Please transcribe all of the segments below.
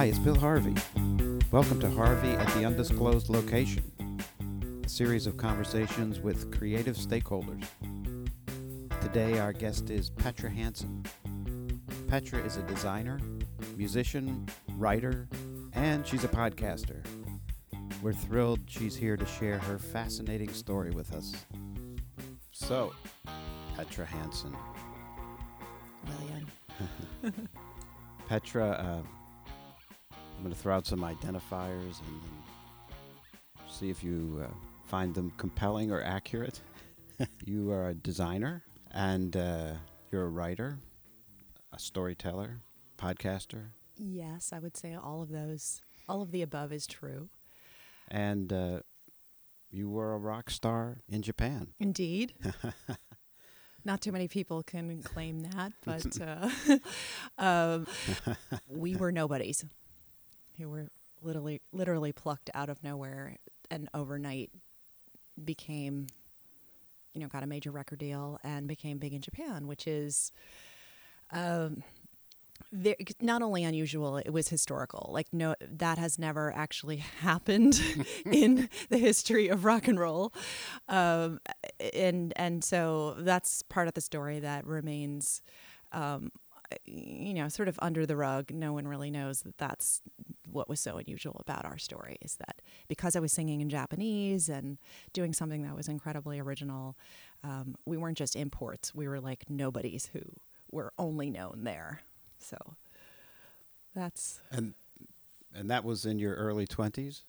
Hi, it's Bill Harvey. Welcome to Harvey at the Undisclosed Location, a series of conversations with creative stakeholders. Today, our guest is Petra Hansen. Petra is a designer, musician, writer, and she's a podcaster. We're thrilled she's here to share her fascinating story with us. So, Petra Hansen. William. Petra, uh, I'm going to throw out some identifiers and see if you uh, find them compelling or accurate. you are a designer and uh, you're a writer, a storyteller, podcaster, Yes, I would say all of those, all of the above is true. and uh, you were a rock star in Japan. Indeed. Not too many people can claim that, but uh, um, we were nobodies who were literally, literally plucked out of nowhere and overnight became, you know, got a major record deal and became big in Japan, which is. Um, very, not only unusual, it was historical. Like no, that has never actually happened in the history of rock and roll, um, and and so that's part of the story that remains, um, you know, sort of under the rug. No one really knows that that's what was so unusual about our story is that because I was singing in Japanese and doing something that was incredibly original, um, we weren't just imports. We were like nobodies who were only known there. So that's And and that was in your early 20s?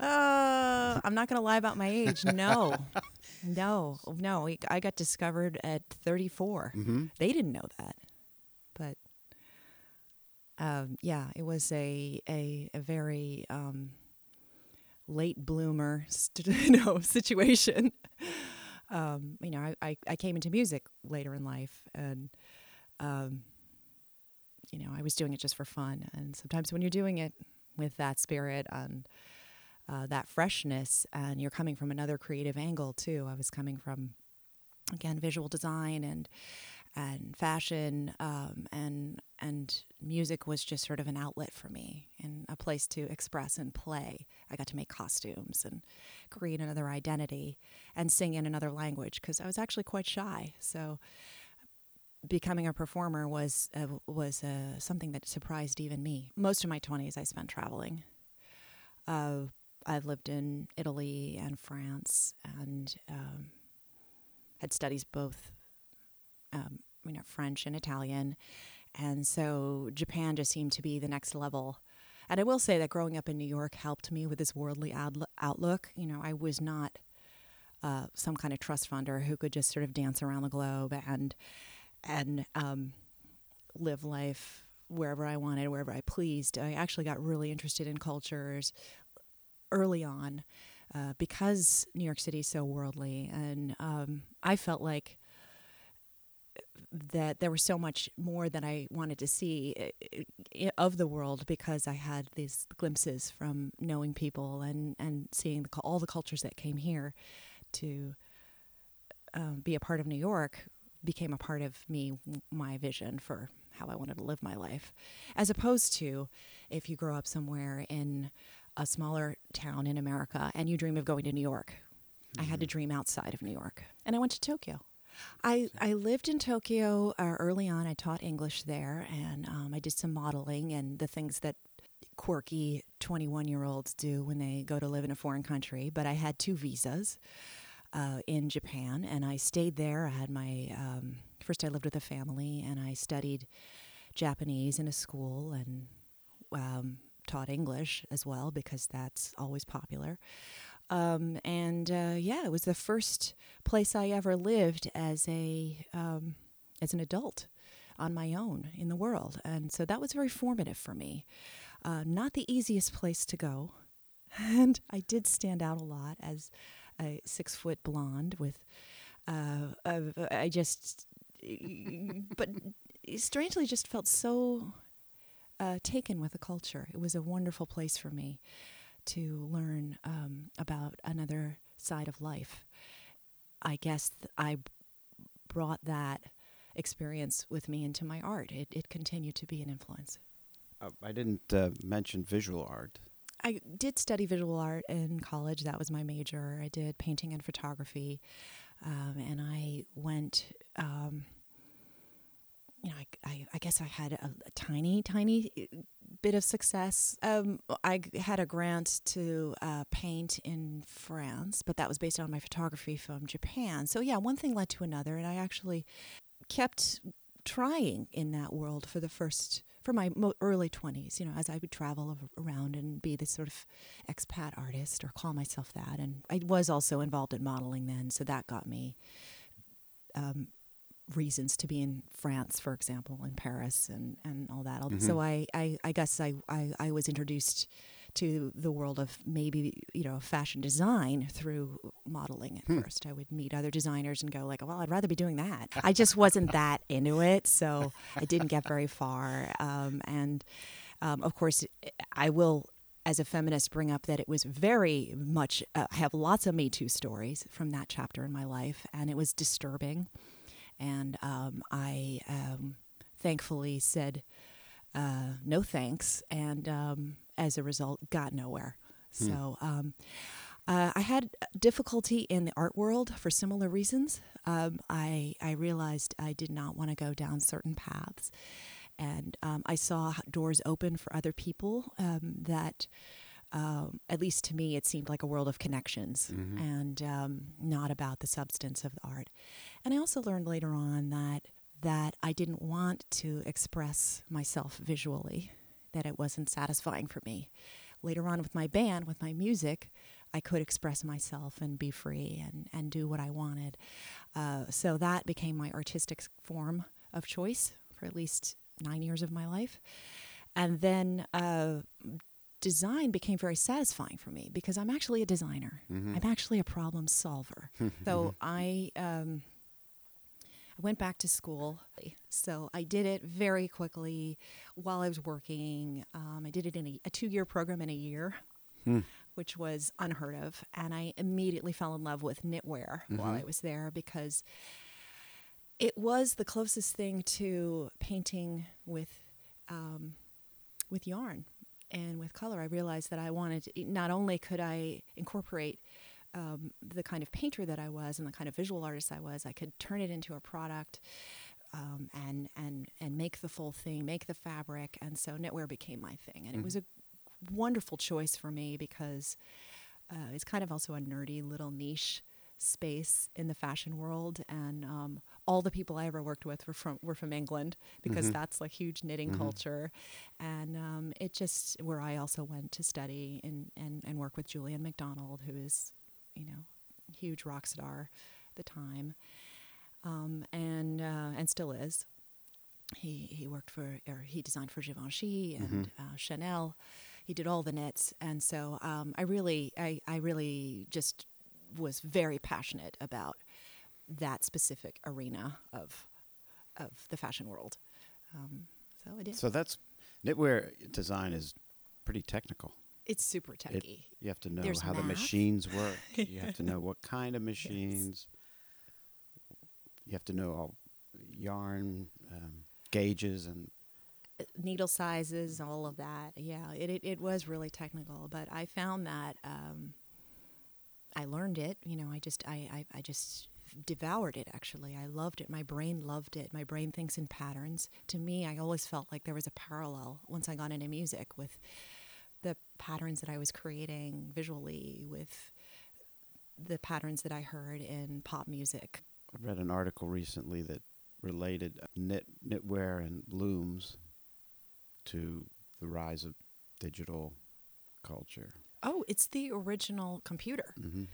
uh I'm not going to lie about my age. No. no. No, I got discovered at 34. Mm-hmm. They didn't know that. Um yeah, it was a a a very um late bloomer you know situation. Um you know, I, I I came into music later in life and um you know, I was doing it just for fun. And sometimes when you're doing it with that spirit and uh, that freshness, and you're coming from another creative angle too. I was coming from again visual design and and fashion um, and and music was just sort of an outlet for me and a place to express and play. I got to make costumes and create another identity and sing in another language because I was actually quite shy. So becoming a performer was uh, was uh, something that surprised even me. Most of my twenties I spent traveling. Uh, I lived in Italy and France, and um, had studies both, um, you know, French and Italian, and so Japan just seemed to be the next level. And I will say that growing up in New York helped me with this worldly outl- outlook. You know, I was not uh, some kind of trust funder who could just sort of dance around the globe and and um, live life wherever I wanted, wherever I pleased. I actually got really interested in cultures early on uh, because New York City is so worldly, and um, I felt like that there was so much more that I wanted to see uh, of the world because I had these glimpses from knowing people and and seeing the, all the cultures that came here to um, be a part of New York became a part of me, my vision for how I wanted to live my life, as opposed to if you grow up somewhere in a smaller town in America and you dream of going to New York. I had to dream outside of New York, and I went to Tokyo. I, I lived in Tokyo uh, early on. I taught English there, and um, I did some modeling and the things that quirky 21 year olds do when they go to live in a foreign country. But I had two visas uh, in Japan, and I stayed there. I had my um, first. I lived with a family, and I studied Japanese in a school and um, taught English as well because that's always popular. Um, and uh, yeah, it was the first place I ever lived as a um, as an adult on my own in the world, and so that was very formative for me. Uh, not the easiest place to go, and I did stand out a lot as a six foot blonde with. Uh, uh, I just, but strangely, just felt so uh, taken with the culture. It was a wonderful place for me to learn um, about another side of life. I guess th- I brought that experience with me into my art. It, it continued to be an influence. uh, I didn't uh, mention visual art. I did study visual art in college. That was my major. I did painting and photography, um, and I went. Um, you know, I, I, I, guess I had a, a, tiny, tiny uh, bit of success. Um, I had a grant to uh, paint in France, but that was based on my photography from Japan. So yeah, one thing led to another, and I actually kept trying in that world for the first for my early 20s you know as i would travel around and be this sort of expat artist or call myself that and i was also involved in modeling then so that got me um, reasons to be in france for example in paris and, and all that. Mm-hmm. so I, I, I guess I, I, I was introduced to the world of maybe you know fashion design through modeling at hmm. first. I would meet other designers and go like well i'd rather be doing that. I just wasn't that into it so i didn't get very far. Um, and um, of course i will as a feminist bring up that it was very much uh, i have lots of me too stories from that chapter in my life and it was disturbing and um, i um, thankfully said uh, no thanks and um, as a result, got nowhere. Hmm. So um, uh, I had difficulty in the art world for similar reasons. Um, I I realized I did not want to go down certain paths, and um, I saw doors open for other people um, that. Um, at least to me, it seemed like a world of connections mm-hmm. and um, not about the substance of the art. And I also learned later on that that I didn't want to express myself visually that it wasn't satisfying for me. Later on with my band, with my music, I could express myself and be free and, and do what I wanted. Uh, so that became my artistic form of choice for at least nine years of my life. And then uh, design became very satisfying for me because I'm actually a designer. Mm-hmm. I'm actually a problem solver. so I um, I went back to school. So I did it very quickly while I was working. Um, I did it in a, a two year program in a year. Hmm. Which was unheard of. And I immediately fell in love with knitwear mm-hmm. while I was there because it was the closest thing to painting with um, with yarn and with color. I realized that I wanted to, not only could I incorporate um, the kind of painter that I was and the kind of visual artist I was, I could turn it into a product um, and and and make the full thing, make the fabric, and so knitwear became my thing, and mm-hmm. it was mm-hmm. a wonderful choice for me because uh, it's kind of also a nerdy little niche space in the fashion world and um, all the people I ever worked with were from were from England because mm-hmm. that's like huge knitting mm-hmm. culture and um, it just where I also went to study and, and, and work with Julien Macdonald who is you know, huge rock star at the time, um, and uh, and still is. He he worked for or he designed for Givenchy and mm-hmm. uh, Chanel. He did all the knits, and so um, I really I I really just was very passionate about that specific arena of of the fashion world. Um, so I did. So that's knitwear design is pretty technical. It's super techy. It, you have to know There's how math. the machines work. you have to know what kind of machines. Yes. You have to know all yarn um, gauges and uh, needle sizes, all of that. Yeah, it, it, it was really technical, but I found that um, I learned it. You know, I just I, I, I just devoured it actually. I loved it. My brain loved it. My brain thinks in patterns. To me, I always felt like there was a parallel once I got into music with the patterns that I was creating visually with the patterns that I heard in pop music. I read an article recently that related knit knitwear and looms to the rise of digital culture. Oh, it's the original computer. Mm-hmm.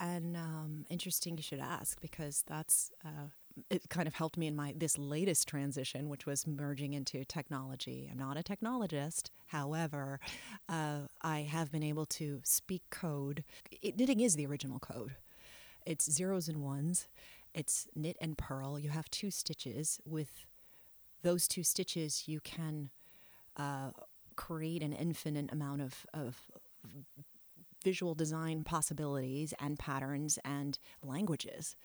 And um, interesting you should ask because that's uh, it kind of helped me in my this latest transition, which was merging into technology. I'm not a technologist, however, uh, I have been able to speak code. It, knitting is the original code. It's zeros and ones. It's knit and purl. You have two stitches. With those two stitches, you can uh, create an infinite amount of, of visual design possibilities and patterns and languages.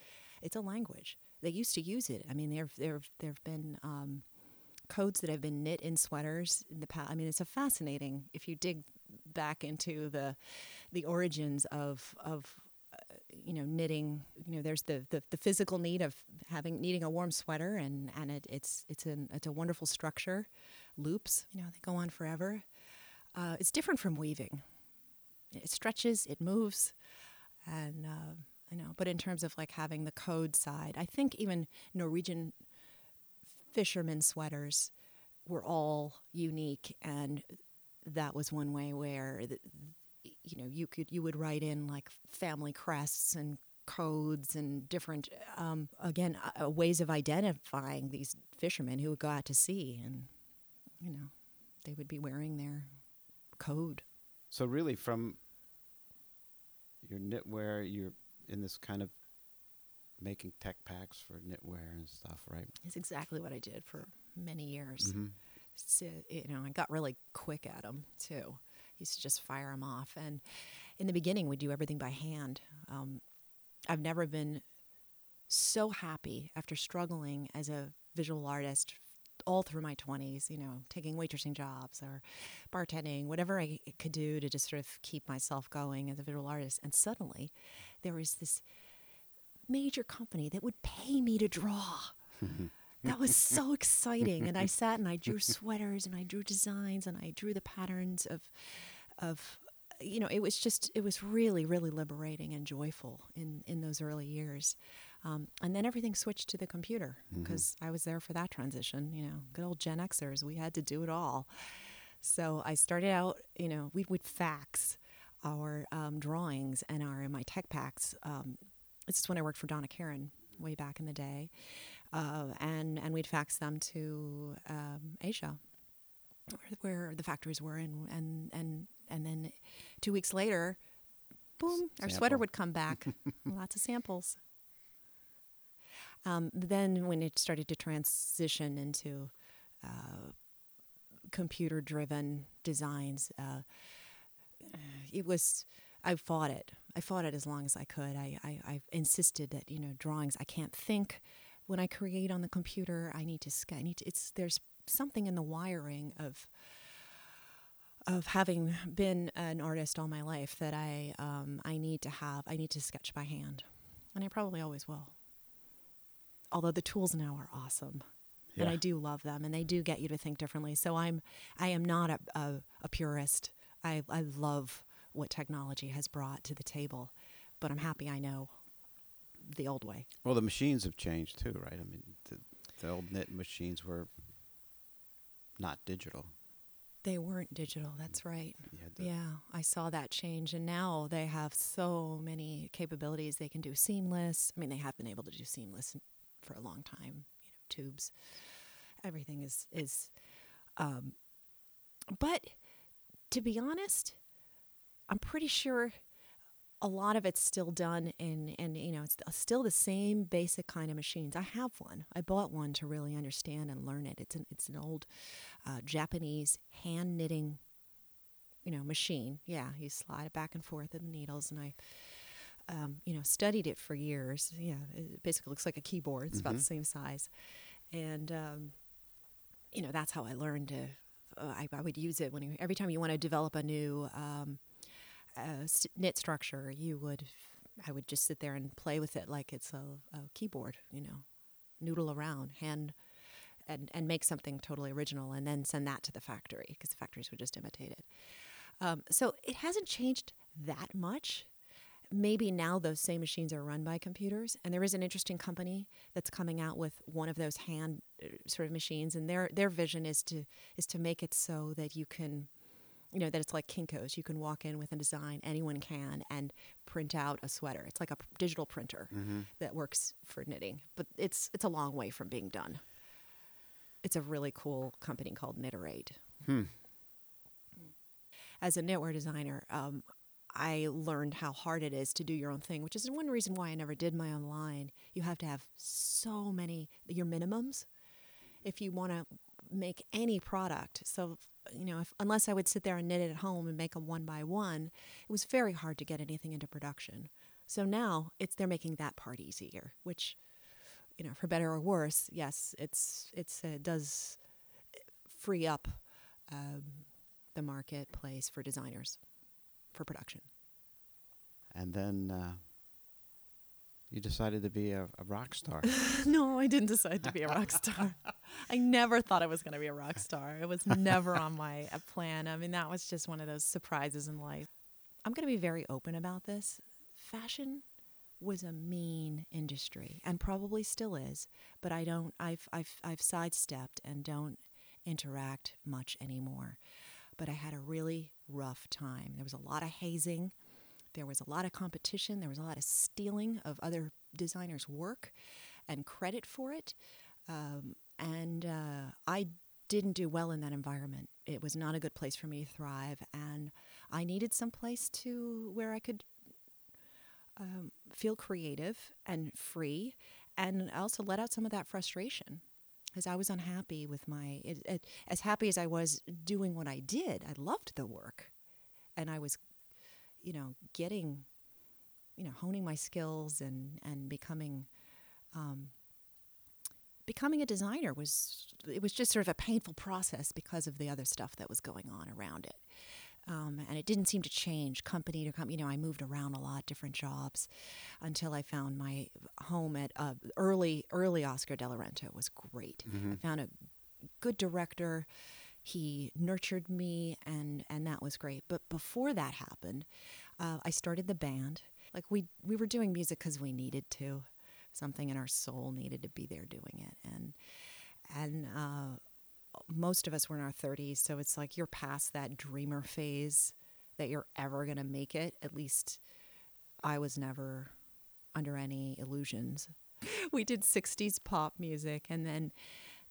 It's a language they used to use it. I mean, there there there've been um, codes that have been knit in sweaters in the past. I mean, it's a fascinating if you dig back into the the origins of of uh, you know knitting. You know, there's the, the the physical need of having needing a warm sweater, and and it, it's it's an it's a wonderful structure. Loops, you know, they go on forever. Uh, it's different from weaving. It stretches, it moves, and uh, I know. But in terms of like having the code side, I think even Norwegian fishermen sweaters were all unique, and that was one way where the, you know you could you would write in like family crests and codes and different um, again uh, ways of identifying these fishermen who would go out to sea and you know they would be wearing their code So really, from your knitwear, you're in this kind of making tech packs for knitwear and stuff, right? it's exactly what i did for many years Mm-hmm. so, you know, I got really quick at them too. Used to just fire them off, and in the beginning, we do everything by hand. Um, I've never been so happy after struggling as a visual artist all through my 20s, you know, taking waitressing jobs or bartending, whatever I could do to just sort of keep myself going as a visual artist. And suddenly there was this major company that would pay me to draw. that was so exciting. And I sat and I drew sweaters and I drew designs and I drew the patterns of, of, you know, it was just, it was really, really liberating and joyful in, in those early years. Um, and then everything switched to the computer because I was there for that transition. You know, good old Gen Xers, we had to do it all. So I started out, you know, we would fax our um, drawings and our my tech packs. Um, this is when I worked for Donna Karan way back in the day, uh, and and we'd fax them to um, Asia, where, where the factories were, and and and and then two weeks later, boom, our sweater would come back, lots of samples. Um, then when it started to transition into uh, computer-driven designs, uh, it was I fought it. I fought it as long as I could. I, I, I insisted that you know drawings. I can't think when I create on the computer. I need to sketch. I need to, it's there's something in the wiring of of having been an artist all my life that I um, I need to have. I need to sketch by hand, and I probably always will. Although the tools now are awesome, and I do love them, and they do get you to think differently. So I'm I am not a, a, a purist. I I love what technology has brought to the table, but I'm happy I know the old way. Well, the machines have changed too, right? I mean, the, the old knit machines were not digital. They weren't digital. That's right. You had to, Yeah, I saw that change, and now they have so many capabilities. They can do seamless. I mean, they have been able to do seamless for a long time. You know, tubes, everything is is. Um, but to be honest, I'm pretty sure a lot of it's still done in, and you know, it's still the same basic kind of machines. I have one. I bought one to really understand and learn it. It's an it's an old uh, Japanese hand knitting you know, machine. Yeah, you slide it back and forth in the needles, and I, um, you know, studied it for years. Yeah, it basically looks like a keyboard. It's about the same size, and um, you know, that's how I learned to. Uh, I, I would use it when you, every time you want to develop a new um, uh, knit structure, you would. I would just sit there and play with it like it's a, a keyboard. You know, noodle around, hand and, and make something totally original and then send that to the factory because the factories would just imitate it. Um, so it hasn't changed that much. Maybe now those same machines are run by computers, and there is an interesting company that's coming out with one of those hand uh, sort of machines, and their their vision is to is to make it so that you can, you know, that it's like Kinkos. You can walk in with a design, anyone can, and print out a sweater. It's like a digital printer that works for knitting, but it's it's a long way from being done it's a really cool company called Kniterate. Hmm. As a knitwear designer, um, I learned how hard it is to do your own thing, which is one reason why I never did my own line. You have to have so many your minimums if you want to make any product. So you know, if, unless I would sit there and knit it at home and make them one by one, it was very hard to get anything into production. So now it's they're making that part easier, which you know, for better or worse, yes, it's it's uh, does free up um, the marketplace for designers for production. And then uh, you decided to be a, a rock star. no, I didn't decide to be a rock star. I never thought I was going to be a rock star. It was never on my plan. I mean, that was just one of those surprises in life. I'm going to be very open about this. Fashion was a mean industry and probably still is, but I don't I've I've I've sidestepped and don't interact much anymore. But I had a really rough time. There was a lot of hazing. There was a lot of competition. There was a lot of stealing of other designers' work and credit for it. Um, and uh, I didn't do well in that environment. It was not a good place for me to thrive, and I needed some place to where I could um, feel creative and free, and also let out some of that frustration because I was unhappy with my. It, it, as happy as I was doing what I did, I loved the work, and I was, you know, getting, you know, honing my skills and and becoming. Um, becoming a designer was it was just sort of a painful process because of the other stuff that was going on around it um, and it didn't seem to change company to company. You know, I moved around a lot, different jobs, until I found my home at uh, early early Oscar De La Renta was great. Mm-hmm. I found a good director. He nurtured me, and and that was great. But before that happened, uh, I started the band. Like we we were doing music because we needed to. Something in our soul needed to be there doing it, and and. Uh, most of us were in our 30s, so it's like you're past that dreamer phase that you're ever going to make it. At least I was never under any illusions. We did 60s pop music and then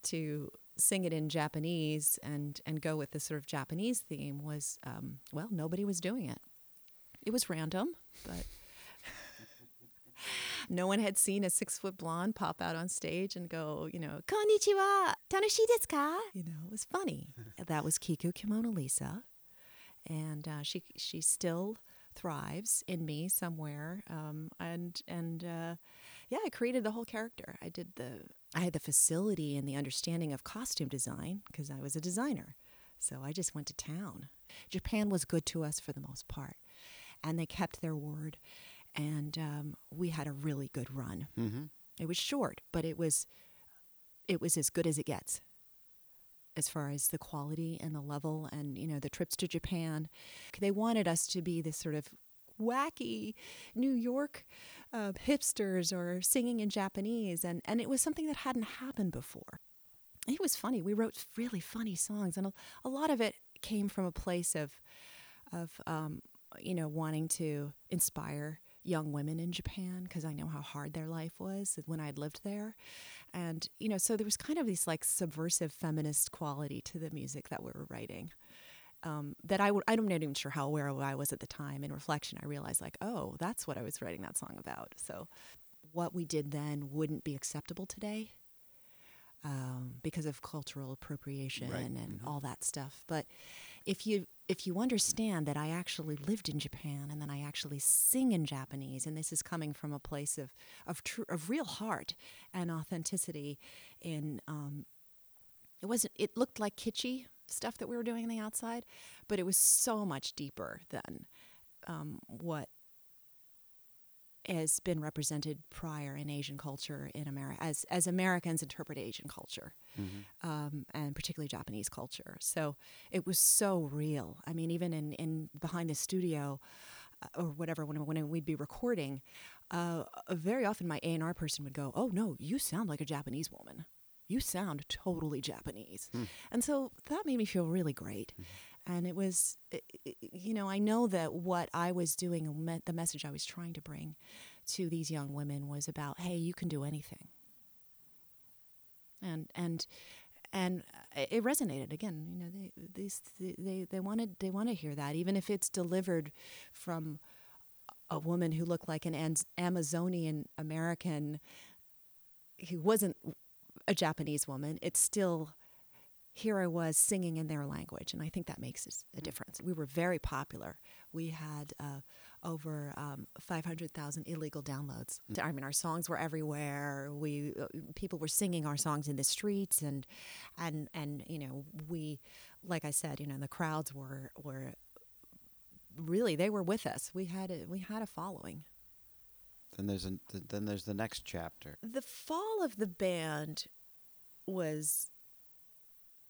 to sing it in Japanese and, and go with the sort of Japanese theme was, um, well, nobody was doing it. It was random, but no one had seen a six foot blonde pop out on stage and go, you know, konnichiwa, tanoshii desu ka? You know, it was funny. that was Kiku Kimono Lisa. And uh, she she still thrives in me somewhere. Um, and and uh, yeah, I created the whole character. I did the I had the facility and the understanding of costume design because I was a designer. So I just went to town. Japan was good to us for the most part, and they kept their word and um, we had a really good run. Mm-hmm. It was short, but it was it was as good as it gets as far as the quality and the level and you know the trips to Japan. They wanted us to be this sort of wacky New York uh, hipsters or singing in Japanese, and and it was something that hadn't happened before. It was funny. We wrote really funny songs, and a, a lot of it came from a place of of um, you know wanting to inspire young women in Japan because I know how hard their life was when I'd lived there. And, you know, so there was kind of this like subversive feminist quality to the music that we were writing. Um, that I I'm not even sure how aware I was at the time. In reflection, I realized, like, oh, that's what I was writing that song about. So, what we did then wouldn't be acceptable today um, because of cultural appropriation right. and mm-hmm. all that stuff. But if you if you understand that I actually lived in Japan and then I actually sing in Japanese, and this is coming from a place of of true of real heart and authenticity, in um, it wasn't it looked like kitschy stuff that we were doing on the outside, but it was so much deeper than um, what has been represented prior in Asian culture in America as as Americans interpret Asian culture, mm-hmm. um, and particularly Japanese culture. So it was so real. I mean, even in in behind the studio. Uh, or whatever, when, when we'd be recording, uh, very often my A and R person would go, "Oh no, you sound like a Japanese woman. You sound totally Japanese," mm. and so that made me feel really great. Mm-hmm and it was you know i know that what i was doing the message i was trying to bring to these young women was about hey you can do anything. And and and uh, it resonated. Again you know they these they they wanted they want to hear that even if it's delivered from a woman who looked like an amazonian american who wasn't a japanese woman it's still here I was singing in their language, and I think that makes a mm. difference. We were very popular. We had uh, over um, 500,000 illegal downloads. I mean, our songs were everywhere. We uh, people were singing our songs in the streets, and and and you know, we, like I said, you know, the crowds were were really they were with us. We had a, we had a following. Then there's a, then there's the next chapter. The fall of the band was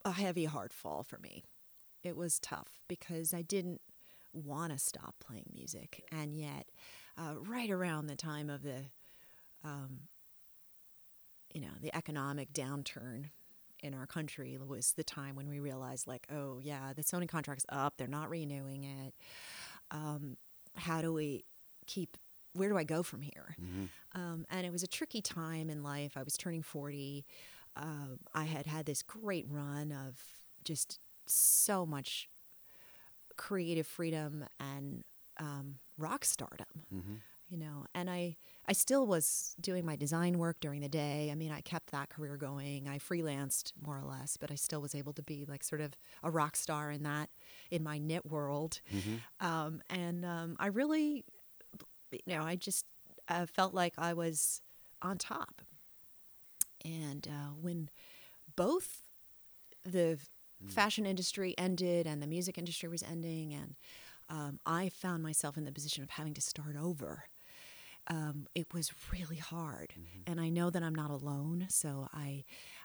a heavy, hard fall for me. It was tough because I didn't want to stop playing music, and yet, uh, right around the time of the, um, you know, the economic downturn in our country was the time when we realized, like, oh yeah, the Sony contract's up; they're not renewing it. Um, how do we keep where do I go from here? Mm-hmm. Um, and it was a tricky time in life. I was turning 40. Uh, I had had this great run of just so much creative freedom and um, rock stardom. Mm-hmm. You know, and I I still was doing my design work during the day. I mean, I kept that career going. I freelanced more or less, but I still was able to be like sort of a rock star in that in my knit world. Mm-hmm. Um, and um, I really, you know, I just uh, felt like I was on top. And uh, when both the fashion industry ended and the music industry was ending, and um, I found myself in the position of having to start over. Um, it was really hard, and I know that I'm not alone. So I,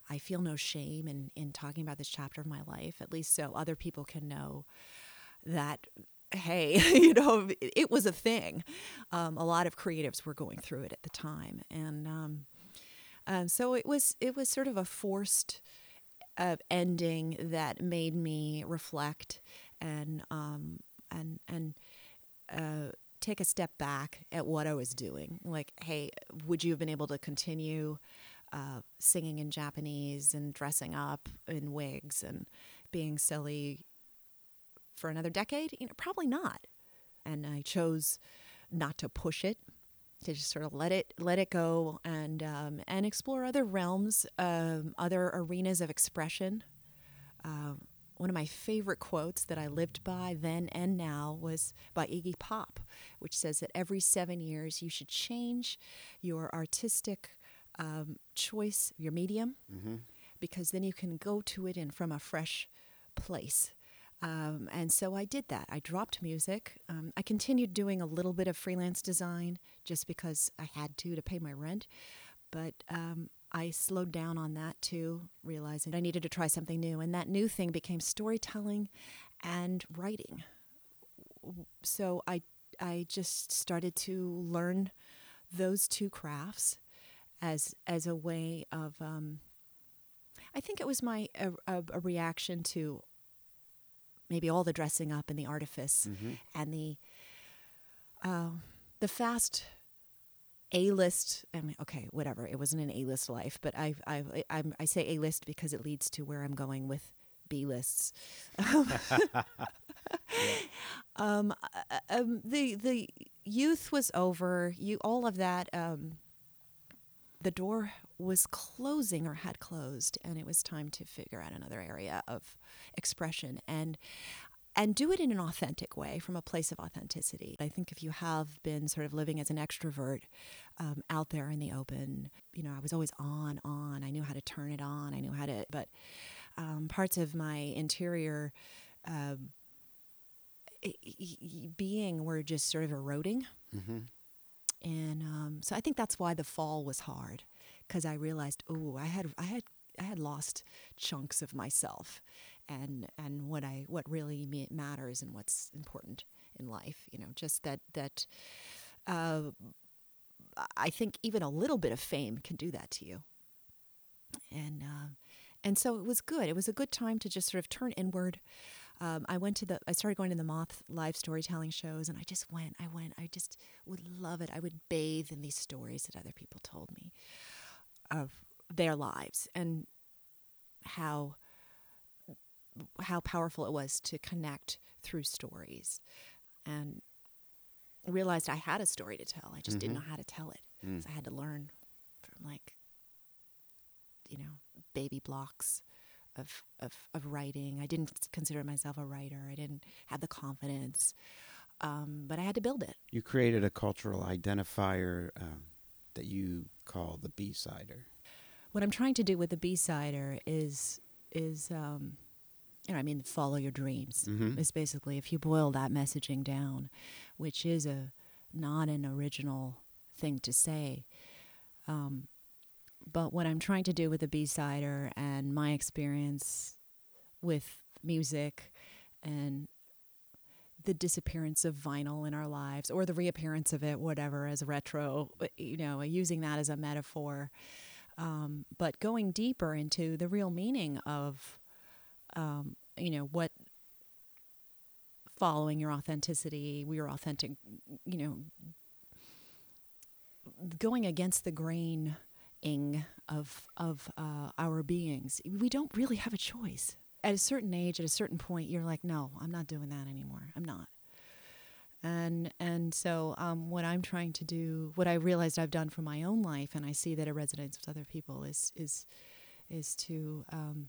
I feel no shame in in talking about this chapter of my life, at least so other people can know that hey, you know, it, it was a thing. Um, a lot of creatives were going through it at the time, and um, um, so it was it was sort of a forced uh, ending that made me reflect and um, and and uh, take a step back at what I was doing. Like, hey, would you have been able to continue uh, singing in Japanese and dressing up in wigs and being silly for another decade? You know, probably not. And I chose not to push it, to just sort of let it let it go and um, and explore other realms, um, other arenas of expression. Um, one of my favorite quotes that I lived by then and now was by Iggy Pop, which says that every seven years you should change your artistic um, choice, your medium, Mm-hmm. because then you can go to it in from a fresh place. Um, and so I did that. I dropped music. Um, I continued doing a little bit of freelance design just because I had to to pay my rent. But um, I slowed down on that too, realizing I needed to try something new. And that new thing became storytelling and writing. So I, I just started to learn those two crafts as as a way of. Um, I think it was my a, a, a reaction to maybe all the dressing up and the artifice Mm-hmm. and the uh, the fast A list. I mean, okay, whatever. It wasn't an A list life, but I I I, I say A list because it leads to where I'm going with B lists. um, uh, um, the the youth was over. You all of that. Um, the door was closing or had closed, and it was time to figure out another area of expression and and do it in an authentic way from a place of authenticity. I think if you have been sort of living as an extrovert um, out there in the open, you know, I was always on, on. I knew how to turn it on. I knew how to, but um, parts of my interior um, being were just sort of eroding. Mm-hmm. And um, so I think that's why the fall was hard, because I realized, oh, I had, I had, I had lost chunks of myself, and and what I, what really matters and what's important in life. You know, just that that. Uh, I think even a little bit of fame can do that to you. And uh, and so it was good. It was a good time to just sort of turn inward. Um, I went to the. I started going to the Moth live storytelling shows, and I just went. I went. I just would love it. I would bathe in these stories that other people told me of their lives and how how powerful it was to connect through stories, and realized I had a story to tell. I just didn't know how to tell it. Mm. So I had to learn from like, you know, baby blocks of, of, of writing. I didn't consider myself a writer. I didn't have the confidence. um, but I had to build it. You created a cultural identifier um, that you call the B-sider. What I'm trying to do with the B-sider is is um, you know, I mean, follow your dreams. Mhm. Is basically if you boil that messaging down, which is a not an original thing to say. Um, but what I'm trying to do with the B-sider and my experience with music and the disappearance of vinyl in our lives or the reappearance of it, whatever, as retro, you know, using that as a metaphor. Um, but going deeper into the real meaning of, um, you know, what following your authenticity, your authentic, you know, going against the grain of of uh, our beings. We don't really have a choice. At a certain age, at a certain point, you're like, no, I'm not doing that anymore. I'm not. And and so um, what I'm trying to do, what I realized I've done for my own life, and I see that it resonates with other people, is is is to um,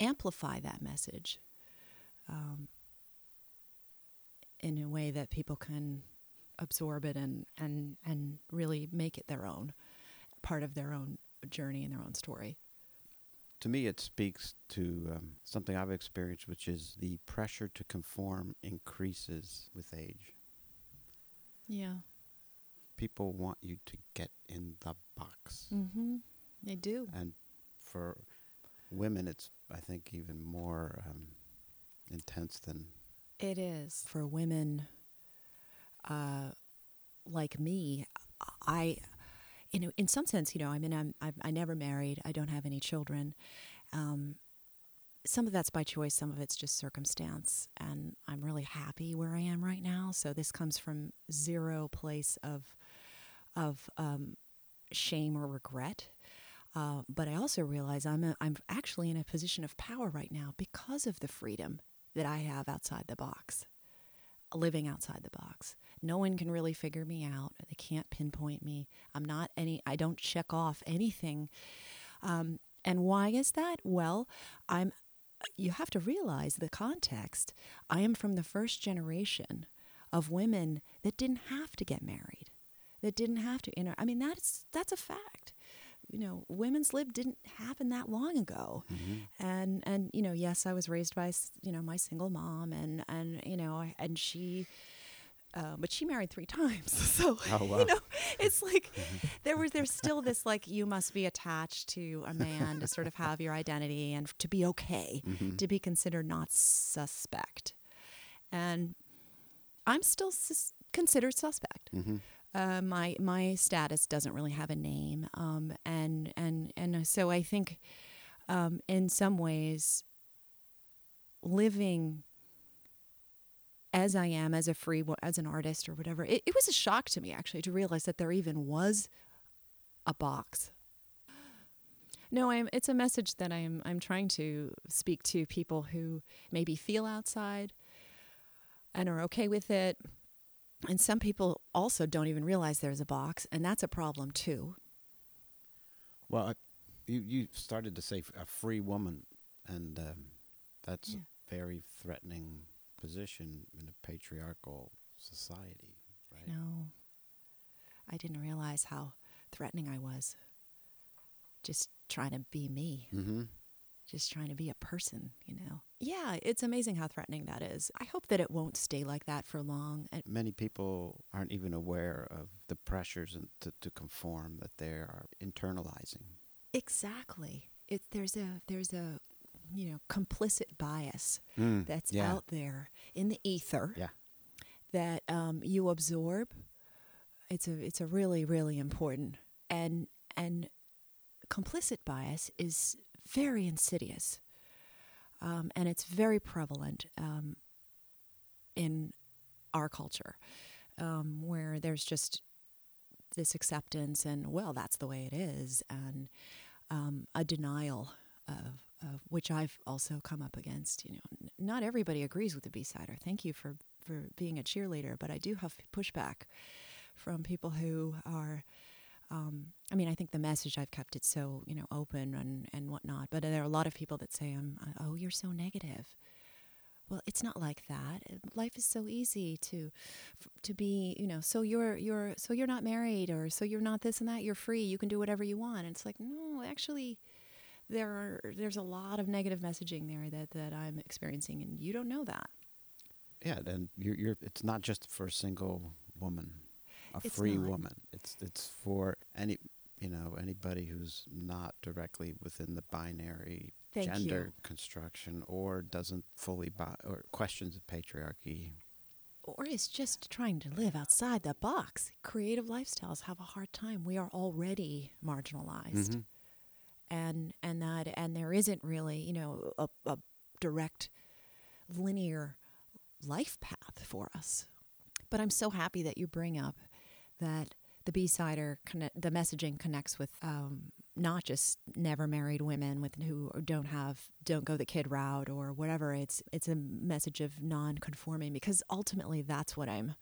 amplify that message um, in a way that people can absorb it and and and really make it their own part of their own journey and their own story. To me, it speaks to um, something I've experienced, which is the pressure to conform increases with age. Yeah. People want you to get in the box. Mm-hmm. They do. And for women, it's, I think, even more um, intense than. It is. For women uh, like me, I in in some sense, you know, I mean, I'm I, I never married. I don't have any children. Um, some of that's by choice. Some of it's just circumstance, and I'm really happy where I am right now. So this comes from zero place of of um, shame or regret. Uh, but I also realize I'm a, I'm actually in a position of power right now because of the freedom that I have outside the box, living outside the box. No one can really figure me out. They can't pinpoint me. I'm not any, I don't check off anything. Um, and why is that? Well, I'm, you have to realize the context. I am from the first generation of women that didn't have to get married, that didn't have to enter. I mean, that's, that's a fact you know, women's lib didn't happen that long ago. Mm-hmm. And and you know, yes, I was raised by you know my single mom, and and you know, and she. Uh, but she married three times, so Oh, wow. you know it's like there was there's still this like you must be attached to a man to sort of have your identity and to be okay, Mm-hmm. to be considered not suspect, and I'm still sus- considered suspect Mm-hmm. uh, my my status doesn't really have a name, um, and and and so I think, um, in some ways, living as I am as a free as an artist or whatever, it, it was a shock to me actually to realize that there even was a box. No, I'm, it's a message that I'm I'm trying to speak to people who maybe feel outside and are okay with it and some people also don't even realize there's a box, and that's a problem too. Well, I, you you started to say a free woman, and um, that's Yeah. a very threatening position in a patriarchal society, right? No, I didn't realize how threatening I was. Just trying to be me, Mm-hmm. just trying to be a person, you know. Yeah, it's amazing how threatening that is. I hope that it won't stay like that for long. And Many people aren't even aware of the pressures and to, to conform that they are internalizing. exactly, it there's a there's a you know complicit bias Mm, that's yeah. out there in the ether. Yeah. that um, you absorb. It's a it's a really really important and and complicit bias is very insidious, um, and it's very prevalent um, in our culture, um, where there's just this acceptance and well that's the way it is and um, a denial of, of which I've also come up against. You know, n- not everybody agrees with the B-sider. Thank you for for being a cheerleader, but I do have pushback from people who are. Um, I mean, I think the message I've kept it so you know open and and whatnot, but there are a lot of people that say, "I'm oh, you're so negative." well, it's not like that. Uh, Life is so easy to to be, you know, so you're you're so you're not married or so you're not this and that. You're free. You can do whatever you want. And it's like, no, actually there are there's a lot of negative messaging there that that I'm experiencing and you don't know that. Yeah, and you're, you're it's not just for a single woman, a It's free not. woman. It's it's for any you know anybody who's not directly within the binary Thank gender you. construction or doesn't fully buy or questions the patriarchy. Or is just trying to live outside the box. Creative lifestyles have a hard time. We are already marginalized. Mhm. And and that and there isn't really you know a, a direct linear life path for us. But i'm so happy that you bring up that the b-sider conne- the messaging connects with um, not just never married women with who don't have don't go the kid route or whatever. It's it's a message of non-conforming because ultimately that's what i'm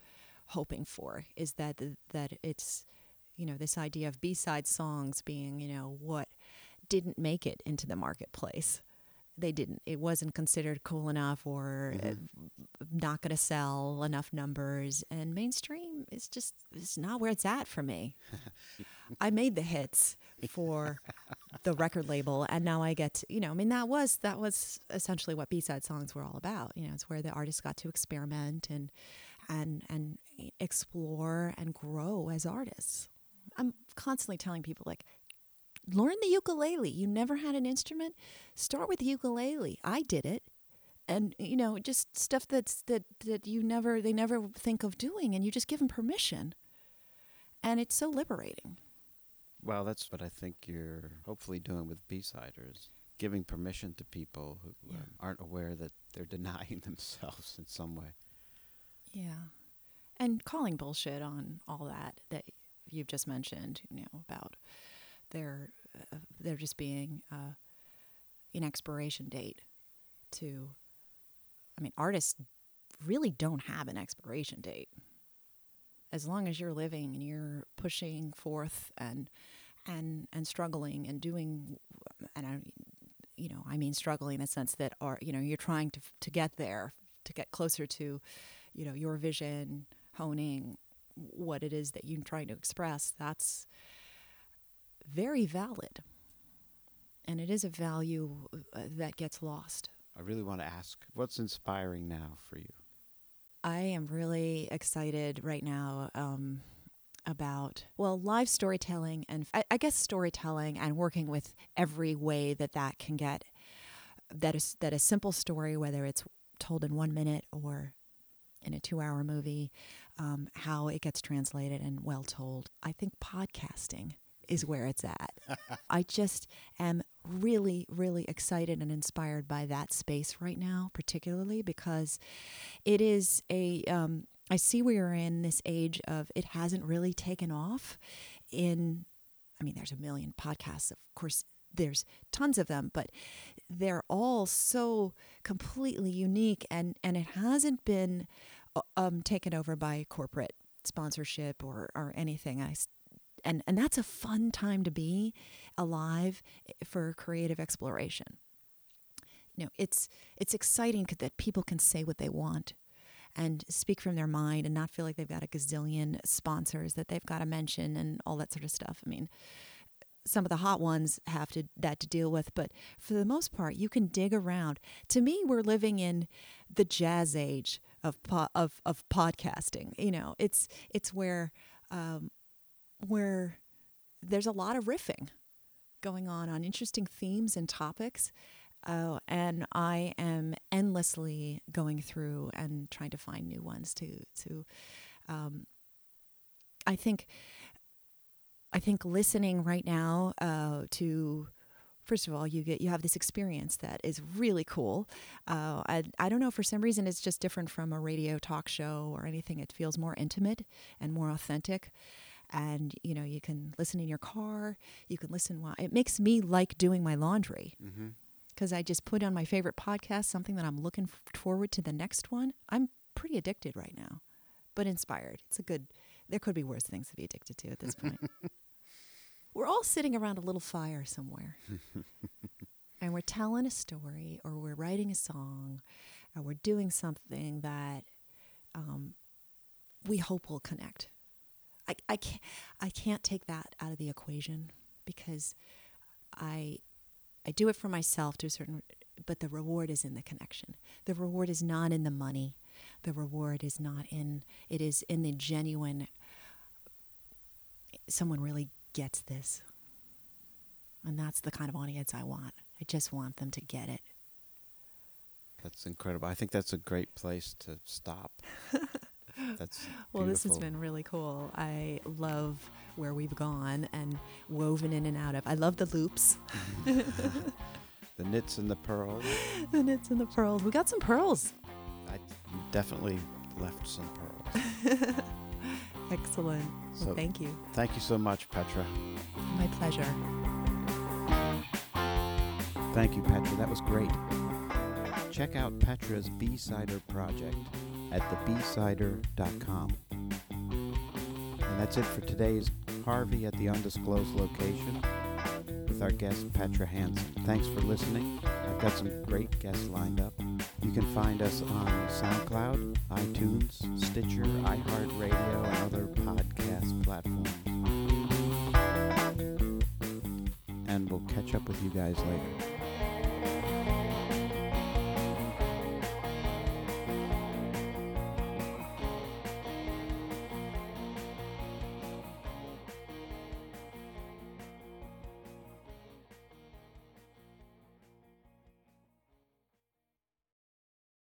hoping for is that that it's you know this idea of b-side songs being you know what didn't make it into the marketplace. They didn't. It wasn't considered cool enough or uh, not going to sell enough numbers. And mainstream is just it's not where it's at for me. I made the hits for the record label, and now I get to, you know. I mean, that was that was essentially what B side songs were all about. You know, it's where the artists got to experiment and and and explore and grow as artists. I'm constantly telling people like learn the ukulele. You never had an instrument? Start with the ukulele. I did it. And you know, just stuff that's that that you never they never think of doing and you just give them permission. And it's so liberating. Well, that's what I think you're hopefully doing with B-siders, giving permission to people who Yeah. um, aren't aware that they're denying themselves in some way. Yeah. And calling bullshit on all that that you've just mentioned, you know, about their uh, there just being uh, an expiration date to I mean, artists really don't have an expiration date. As long as you're living and you're pushing forth and and and struggling and doing and I you know, I mean struggling in the sense that are you know, you're trying to to get there, to get closer to you know, your vision, honing what it is that you're trying to express. That's very valid. And it is a value uh, that gets lost. I really want to ask, what's inspiring now for you? I am really excited right now um, about, well, live storytelling and I, I guess storytelling and working with every way that that can get, that is that a simple story, whether it's told in one minute or in a two hour movie, um, how it gets translated and well told. I think podcasting is where it's at. I just am really, really excited and inspired by that space right now, particularly because it is a. Um, I see we are in this age of it hasn't really taken off. In, I mean, there's a million podcasts, of course. There's tons of them, but they're all so completely unique, and and it hasn't been uh, um, taken over by corporate sponsorship or or anything. I and and that's a fun time to be alive for creative exploration. You know, it's it's exciting that people can say what they want and speak from their mind and not feel like they've got a gazillion sponsors that they've got to mention and all that sort of stuff. I mean, some of the hot ones have to that to deal with, but for the most part, you can dig around. To me, we're living in the jazz age of po- of of podcasting. You know, it's it's where um, where there's a lot of riffing going on on interesting themes and topics. Uh, and I am endlessly going through and trying to find new ones to to. Um, I think. I think listening right now uh, to first of all you get you have this experience that is really cool uh, I, I don't know for some reason it's just different from a radio talk show or anything it feels more intimate and more authentic and you know you can listen in your car you can listen while it makes me like doing my laundry Mm-hmm. because i just put on my favorite podcast something that i'm looking forward to the next one i'm pretty addicted right now but inspired it's a good there could be worse things to be addicted to at this point we're all sitting around a little fire somewhere and we're telling a story or we're writing a song or we're doing something that um, we hope will connect. I, I can't I can't take that out of the equation because I I do it for myself to a certain but the reward is in the connection. The reward is not in the money. The reward is not in it is in the genuine someone really gets this. And that's the kind of audience I want. I just want them to get it. That's incredible. I think that's a great place to stop. that's well, this has been really cool. I love where we've gone and woven in and out of. I love the loops, the knits and the pearls. the knits and the pearls. We got some pearls. I definitely left some pearls. Excellent. So- well, thank you. Thank you so much, Petra. My pleasure. Thank you, Petra. That was great. Check out Petra's B-Sider project at thebsider.com. And that's it for today's Harvey at the Undisclosed Location with our guest Petra Hansen. Thanks for listening. I've got some great guests lined up. You can find us on SoundCloud, iTunes, Stitcher, iHeartRadio, and other podcast platforms. And we'll catch up with you guys later.